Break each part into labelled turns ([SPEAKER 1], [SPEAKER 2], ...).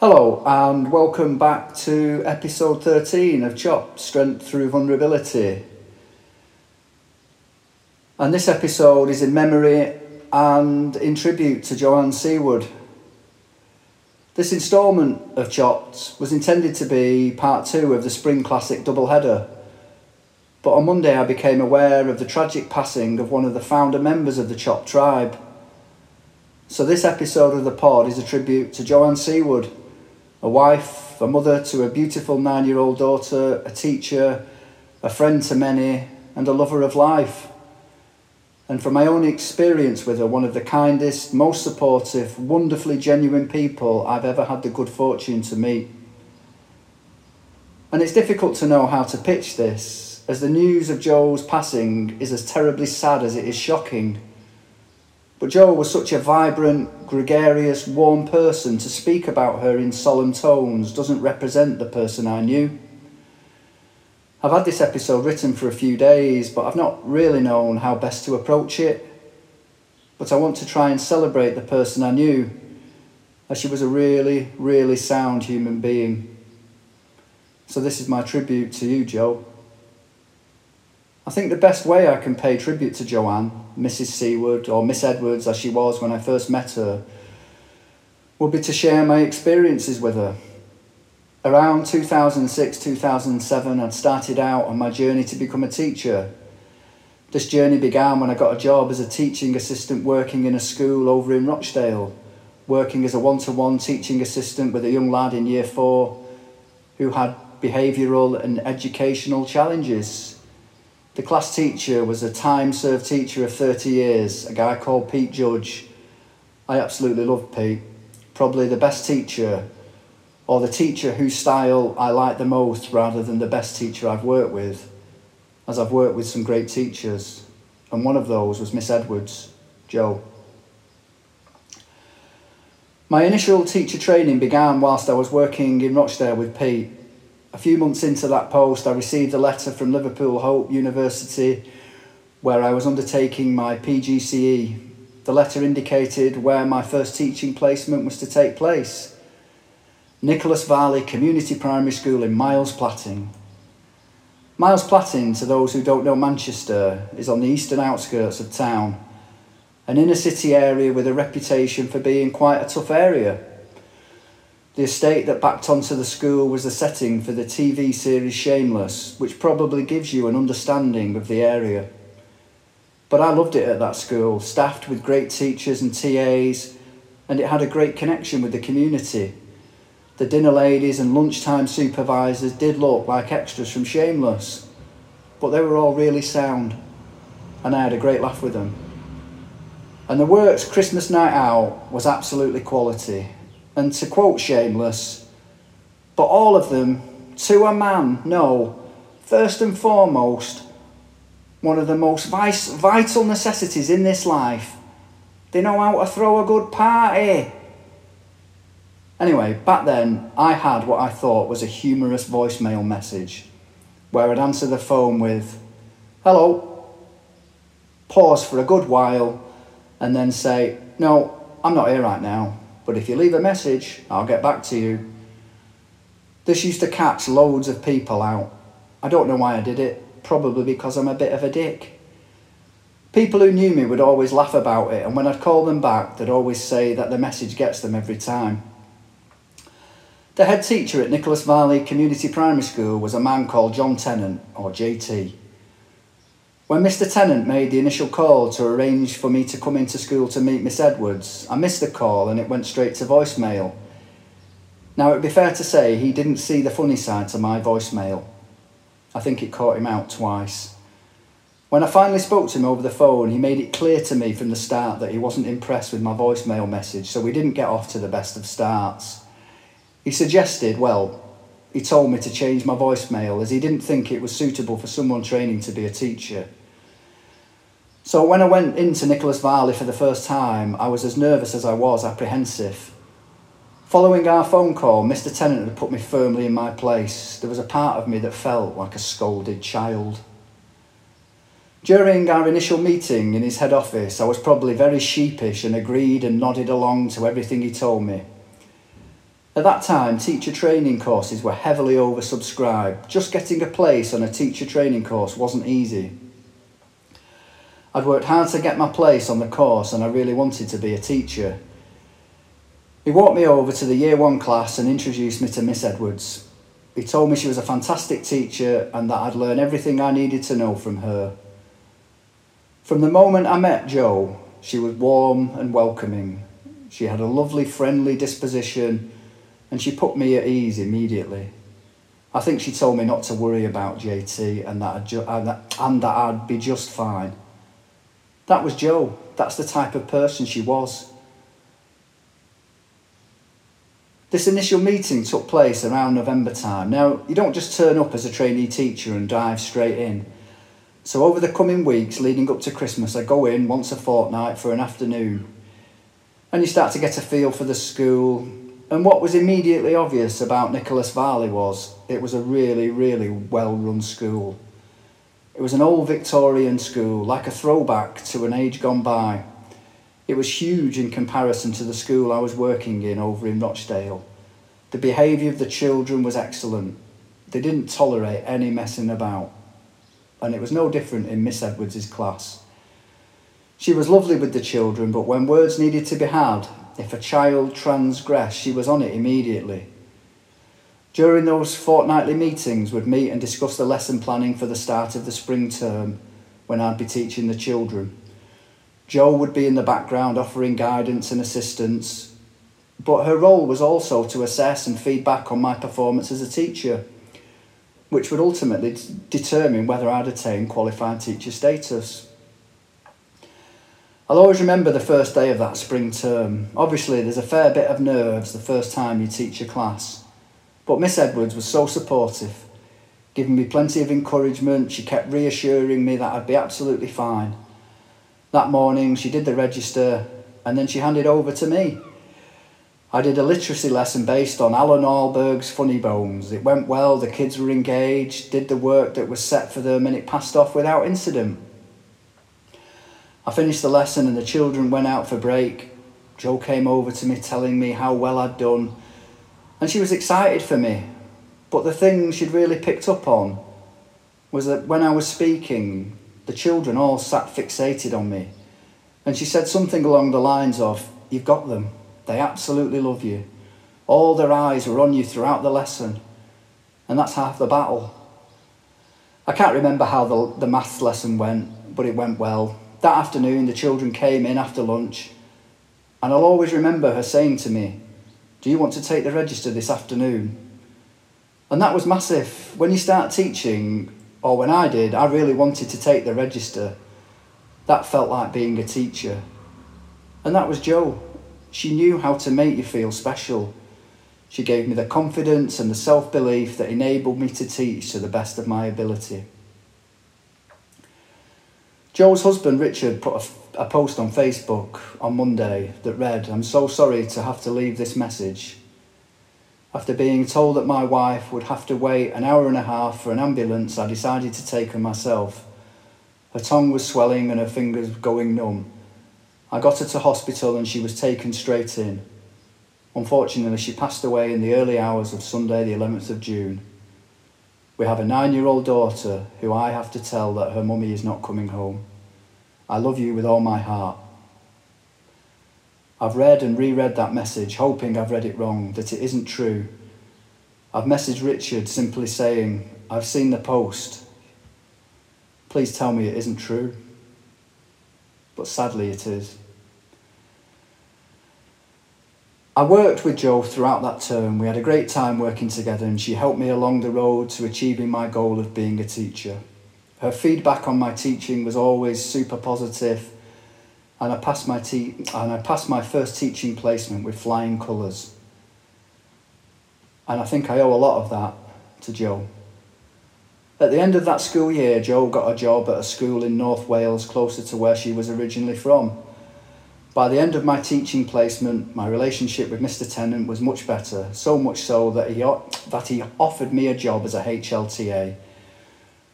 [SPEAKER 1] Hello, and welcome back to episode 13 of CHOP Strength Through Vulnerability. And this episode is in memory and in tribute to Joanne Seaward. This instalment of Chopped was intended to be part two of the Spring Classic doubleheader. But on Monday, I became aware of the tragic passing of one of the founder members of the Chop tribe. So, this episode of the pod is a tribute to Joanne Seaward a wife, a mother to a beautiful nine year old daughter, a teacher, a friend to many, and a lover of life. And from my own experience with her, one of the kindest, most supportive, wonderfully genuine people I've ever had the good fortune to meet. And it's difficult to know how to pitch this, as the news of Jo's passing is as terribly sad as it is shocking. But Jo was such a vibrant, gregarious, warm person to speak about her in solemn tones doesn't represent the person I knew. I've had this episode written for a few days, but I've not really known how best to approach it. But I want to try and celebrate the person I knew, as she was a really, really sound human being. So, this is my tribute to you, Jo. I think the best way I can pay tribute to Joanne, Mrs. Seaward, or Miss Edwards as she was when I first met her, would be to share my experiences with her. Around 2006 2007, I'd started out on my journey to become a teacher. This journey began when I got a job as a teaching assistant working in a school over in Rochdale, working as a one to one teaching assistant with a young lad in year four who had behavioural and educational challenges the class teacher was a time served teacher of 30 years, a guy called Pete Judge. I absolutely loved Pete. Probably the best teacher, or the teacher whose style I like the most rather than the best teacher I've worked with, as I've worked with some great teachers. And one of those was Miss Edwards, Jo. My initial teacher training began whilst I was working in Rochdale with Pete a few months into that post, I received a letter from Liverpool Hope University where I was undertaking my PGCE. The letter indicated where my first teaching placement was to take place Nicholas Varley Community Primary School in Miles Platting. Miles Platting, to those who don't know Manchester, is on the eastern outskirts of town, an inner city area with a reputation for being quite a tough area. The estate that backed onto the school was the setting for the TV series Shameless, which probably gives you an understanding of the area. But I loved it at that school, staffed with great teachers and TAs, and it had a great connection with the community. The dinner ladies and lunchtime supervisors did look like extras from Shameless, but they were all really sound, and I had a great laugh with them. And the works Christmas night out was absolutely quality and to quote Shameless, but all of them, to a man, know, first and foremost, one of the most vital necessities in this life. They know how to throw a good party. Anyway, back then, I had what I thought was a humorous voicemail message where I'd answer the phone with, Hello, pause for a good while, and then say, No, I'm not here right now but if you leave a message, I'll get back to you. This used to catch loads of people out. I don't know why I did it, probably because I'm a bit of a dick. People who knew me would always laugh about it, and when I'd call them back, they'd always say that the message gets them every time. The head teacher at Nicholas Varley Community Primary School was a man called John Tennant, or JT. When Mr. Tennant made the initial call to arrange for me to come into school to meet Miss Edwards, I missed the call and it went straight to voicemail. Now, it would be fair to say he didn't see the funny side to my voicemail. I think it caught him out twice. When I finally spoke to him over the phone, he made it clear to me from the start that he wasn't impressed with my voicemail message, so we didn't get off to the best of starts. He suggested, well, he told me to change my voicemail as he didn't think it was suitable for someone training to be a teacher. So when I went into Nicholas Varley for the first time, I was as nervous as I was apprehensive. Following our phone call, Mr. Tennant had put me firmly in my place. There was a part of me that felt like a scolded child. During our initial meeting in his head office, I was probably very sheepish and agreed and nodded along to everything he told me. At that time, teacher training courses were heavily oversubscribed. Just getting a place on a teacher training course wasn't easy. I'd worked hard to get my place on the course and I really wanted to be a teacher. He walked me over to the year one class and introduced me to Miss Edwards. He told me she was a fantastic teacher and that I'd learn everything I needed to know from her. From the moment I met Jo, she was warm and welcoming. She had a lovely, friendly disposition and she put me at ease immediately. I think she told me not to worry about JT and that, ju- and that, and that I'd be just fine. That was Jo. That's the type of person she was. This initial meeting took place around November time. Now, you don't just turn up as a trainee teacher and dive straight in. So, over the coming weeks leading up to Christmas, I go in once a fortnight for an afternoon. And you start to get a feel for the school. And what was immediately obvious about Nicholas Varley was it was a really, really well run school. It was an old Victorian school, like a throwback to an age gone by. It was huge in comparison to the school I was working in over in Rochdale. The behaviour of the children was excellent. They didn't tolerate any messing about. And it was no different in Miss Edwards' class. She was lovely with the children, but when words needed to be had, if a child transgressed, she was on it immediately. During those fortnightly meetings, we'd meet and discuss the lesson planning for the start of the spring term when I'd be teaching the children. Jo would be in the background offering guidance and assistance, but her role was also to assess and feedback on my performance as a teacher, which would ultimately determine whether I'd attain qualified teacher status. I'll always remember the first day of that spring term. Obviously, there's a fair bit of nerves the first time you teach a class, but Miss Edwards was so supportive, giving me plenty of encouragement. She kept reassuring me that I'd be absolutely fine. That morning, she did the register and then she handed over to me. I did a literacy lesson based on Allan Ahlberg's Funny Bones. It went well, the kids were engaged, did the work that was set for them, and it passed off without incident. I finished the lesson and the children went out for break. Jo came over to me telling me how well I'd done, and she was excited for me. But the thing she'd really picked up on was that when I was speaking, the children all sat fixated on me. And she said something along the lines of, You've got them. They absolutely love you. All their eyes were on you throughout the lesson. And that's half the battle. I can't remember how the, the maths lesson went, but it went well. That afternoon, the children came in after lunch, and I'll always remember her saying to me, Do you want to take the register this afternoon? And that was massive. When you start teaching, or when I did, I really wanted to take the register. That felt like being a teacher. And that was Jo. She knew how to make you feel special. She gave me the confidence and the self belief that enabled me to teach to the best of my ability. Jo's husband Richard put a, a, post on Facebook on Monday that read, I'm so sorry to have to leave this message. After being told that my wife would have to wait an hour and a half for an ambulance, I decided to take her myself. Her tongue was swelling and her fingers going numb. I got her to hospital and she was taken straight in. Unfortunately, she passed away in the early hours of Sunday, the 11th of June. We have a nine year old daughter who I have to tell that her mummy is not coming home. I love you with all my heart. I've read and reread that message, hoping I've read it wrong, that it isn't true. I've messaged Richard simply saying, I've seen the post. Please tell me it isn't true. But sadly, it is. I worked with Jo throughout that term. We had a great time working together, and she helped me along the road to achieving my goal of being a teacher. Her feedback on my teaching was always super positive and I passed my te- and I passed my first teaching placement with flying colours. And I think I owe a lot of that to Jo. At the end of that school year, Jo got a job at a school in North Wales closer to where she was originally from. By the end of my teaching placement, my relationship with Mr. Tennant was much better, so much so that he, that he offered me a job as a HLTA,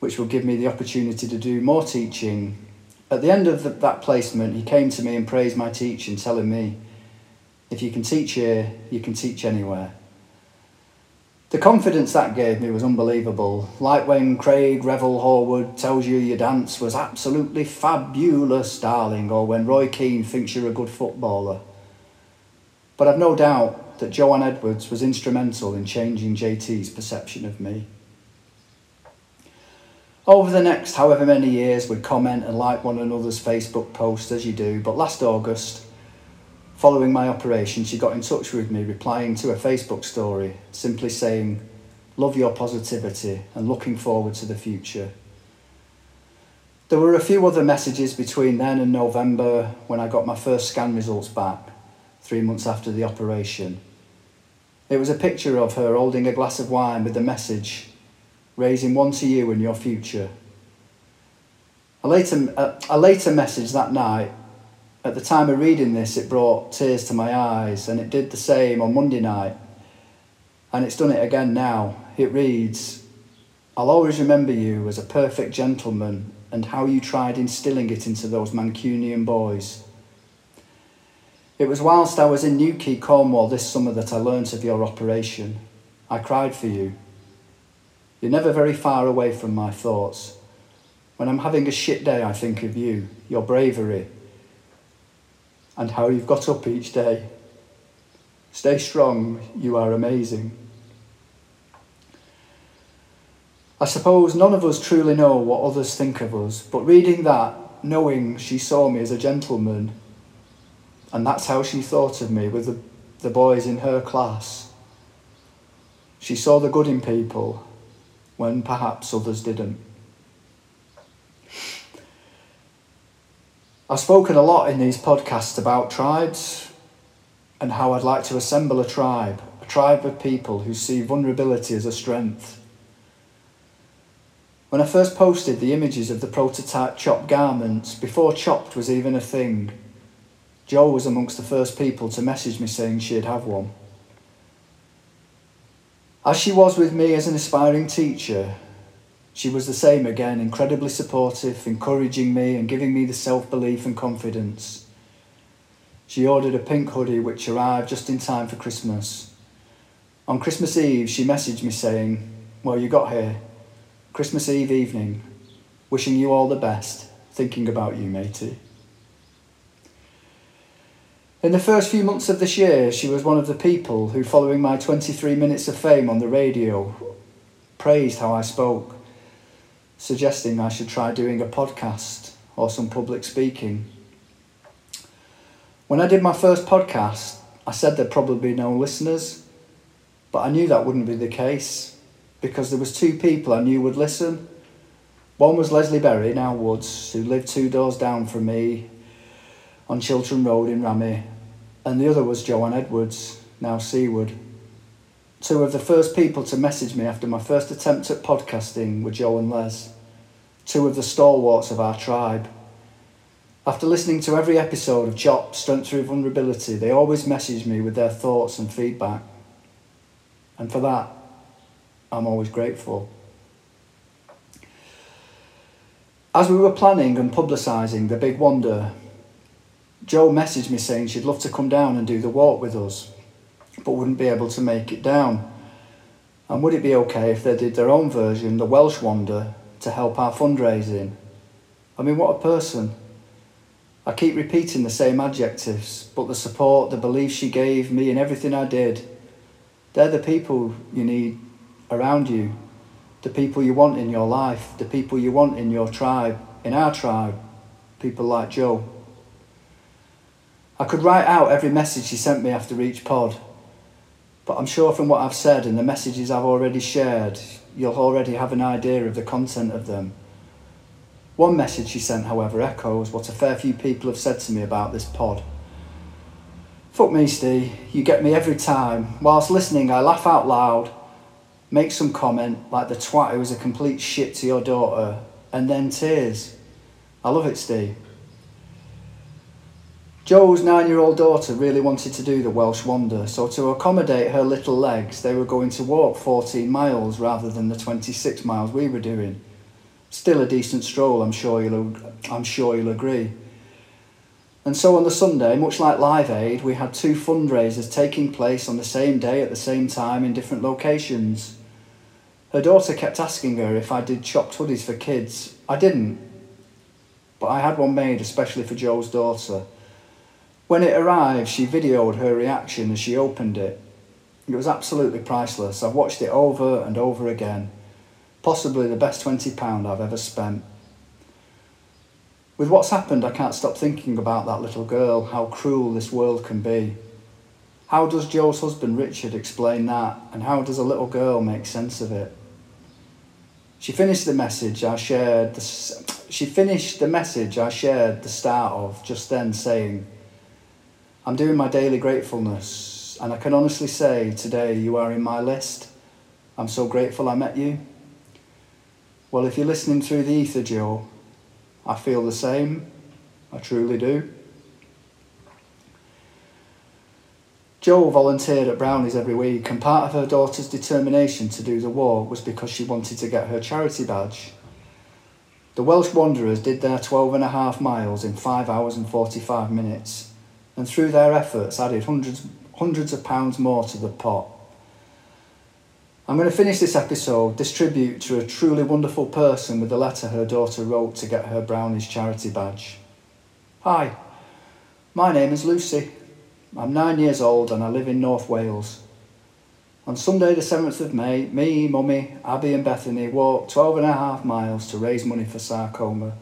[SPEAKER 1] which will give me the opportunity to do more teaching at the end of the, that placement, he came to me and praised my teaching, telling me, if you can teach here, you can teach anywhere. The confidence that gave me was unbelievable. Like when Craig Revel Horwood tells you your dance was absolutely fabulous, darling, or when Roy Keane thinks you're a good footballer. But I've no doubt that Joanne Edwards was instrumental in changing JT's perception of me. Over the next however many years, we'd comment and like one another's Facebook posts as you do, but last August, Following my operation, she got in touch with me, replying to a Facebook story, simply saying, Love your positivity and looking forward to the future. There were a few other messages between then and November when I got my first scan results back, three months after the operation. It was a picture of her holding a glass of wine with the message, raising one to you and your future. A later, a, later message that night at the time of reading this, it brought tears to my eyes, and it did the same on Monday night. And it's done it again now. It reads I'll always remember you as a perfect gentleman and how you tried instilling it into those Mancunian boys. It was whilst I was in Newquay, Cornwall this summer that I learnt of your operation. I cried for you. You're never very far away from my thoughts. When I'm having a shit day, I think of you, your bravery, and how you've got up each day. Stay strong, you are amazing. I suppose none of us truly know what others think of us, but reading that, knowing she saw me as a gentleman, and that's how she thought of me with the, the boys in her class. She saw the good in people when perhaps others didn't. I've spoken a lot in these podcasts about tribes and how I'd like to assemble a tribe, a tribe of people who see vulnerability as a strength. When I first posted the images of the prototype chopped garments, before chopped was even a thing, Jo was amongst the first people to message me saying she'd have one. As she was with me as an aspiring teacher, she was the same again, incredibly supportive, encouraging me and giving me the self belief and confidence. She ordered a pink hoodie which arrived just in time for Christmas. On Christmas Eve, she messaged me saying, Well, you got here. Christmas Eve evening. Wishing you all the best. Thinking about you, matey. In the first few months of this year, she was one of the people who, following my 23 minutes of fame on the radio, praised how I spoke suggesting I should try doing a podcast or some public speaking. When I did my first podcast, I said there'd probably be no listeners, but I knew that wouldn't be the case because there was two people I knew would listen. One was Leslie Berry, now Woods, who lived two doors down from me on Chiltern Road in Rammy, and the other was Joanne Edwards, now Seaward. Two of the first people to message me after my first attempt at podcasting were Jo and Les, two of the stalwarts of our tribe. After listening to every episode of Chop Strength Through Vulnerability, they always message me with their thoughts and feedback. And for that, I'm always grateful. As we were planning and publicising the big Wander, Jo messaged me saying she'd love to come down and do the walk with us but wouldn't be able to make it down. And would it be okay if they did their own version, the Welsh Wander, to help our fundraising? I mean, what a person. I keep repeating the same adjectives, but the support, the belief she gave me in everything I did, they're the people you need around you, the people you want in your life, the people you want in your tribe, in our tribe, people like Jo. I could write out every message she sent me after each pod, but I'm sure from what I've said and the messages I've already shared, you'll already have an idea of the content of them. One message she sent, however, echoes what a fair few people have said to me about this pod. Fuck me, Steve, you get me every time. Whilst listening, I laugh out loud, make some comment like the twat who was a complete shit to your daughter, and then tears. I love it, Steve. Jo's nine year old daughter really wanted to do the Welsh Wander, so to accommodate her little legs, they were going to walk 14 miles rather than the 26 miles we were doing. Still a decent stroll, I'm sure you'll, I'm sure you'll agree. And so on the Sunday, much like Live Aid, we had two fundraisers taking place on the same day at the same time in different locations. Her daughter kept asking her if I did chopped hoodies for kids. I didn't, but I had one made especially for Jo's daughter. When it arrived, she videoed her reaction as she opened it. It was absolutely priceless. I've watched it over and over again. Possibly the best £20 I've ever spent. With what's happened, I can't stop thinking about that little girl, how cruel this world can be. How does Jo's husband Richard explain that, and how does a little girl make sense of it? She finished the message I shared. The, she finished the message I shared the start of just then, saying, "I'm doing my daily gratefulness, and I can honestly say today you are in my list. I'm so grateful I met you." Well, if you're listening through the ether, Jo, I feel the same. I truly do. Jo volunteered at Brownies every week, and part of her daughter's determination to do the walk was because she wanted to get her charity badge. The Welsh Wanderers did their 12 and a half miles in 5 hours and 45 minutes, and through their efforts added hundreds, hundreds of pounds more to the pot. I'm going to finish this episode, this tribute to a truly wonderful person with the letter her daughter wrote to get her Brownies charity badge. Hi, my name is Lucy. I'm nine years old and I live in North Wales. On Sunday, the 7th of May, me, Mummy, Abby, and Bethany walked 12 and a half miles to raise money for sarcoma.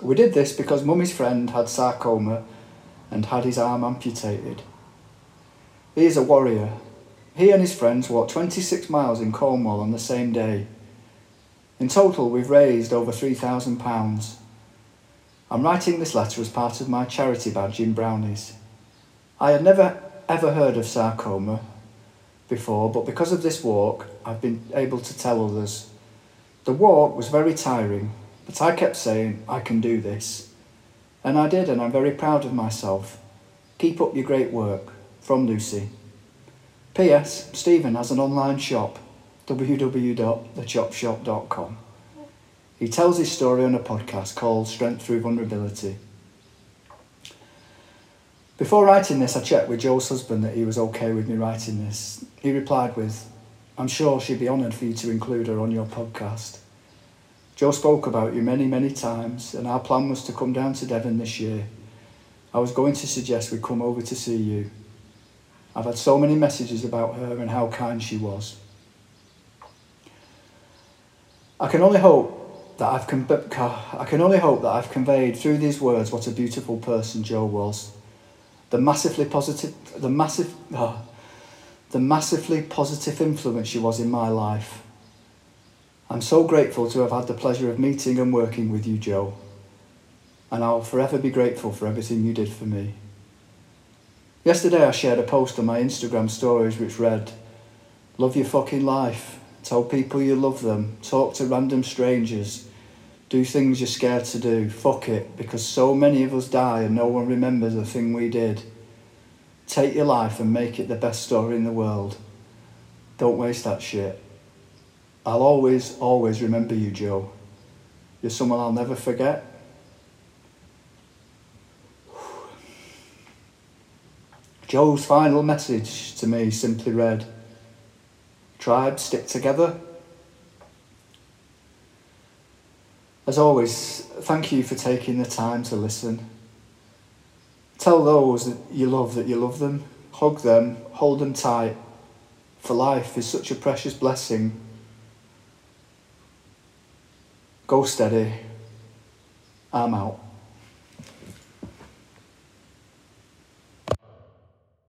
[SPEAKER 1] We did this because Mummy's friend had sarcoma and had his arm amputated. He is a warrior he and his friends walked 26 miles in Cornwall on the same day. In total, we've raised over £3,000. I'm writing this letter as part of my charity badge in Brownies. I had never ever heard of sarcoma before, but because of this walk, I've been able to tell others. The walk was very tiring, but I kept saying, I can do this. And I did, and I'm very proud of myself. Keep up your great work. From Lucy. P.S. Stephen has an online shop, www.thechopshop.com. He tells his story on a podcast called Strength Through Vulnerability. Before writing this, I checked with Jo's husband that he was okay with me writing this. He replied with, I'm sure she'd be honoured for you to include her on your podcast. Jo spoke about you many, many times, and our plan was to come down to Devon this year. I was going to suggest we come over to see you, I've had so many messages about her and how kind she was. I can only hope that I've con- I can only hope that I've conveyed through these words what a beautiful person Jo was. The massively positive, the massive, oh, the massively positive influence she was in my life. I'm so grateful to have had the pleasure of meeting and working with you, Jo, And I'll forever be grateful for everything you did for me. Yesterday I shared a post on my Instagram stories which read, Love your fucking life. Tell people you love them. Talk to random strangers. Do things you're scared to do. Fuck it, because so many of us die and no one remembers the thing we did. Take your life and make it the best story in the world. Don't waste that shit. I'll always, always remember you, Jo. You're someone I'll never forget Jo's final message to me simply read Tribe, stick together. As always, thank you for taking the time to listen. Tell those that you love that you love them, hug them, hold them tight, for life is such a precious blessing. Go steady. I'm out.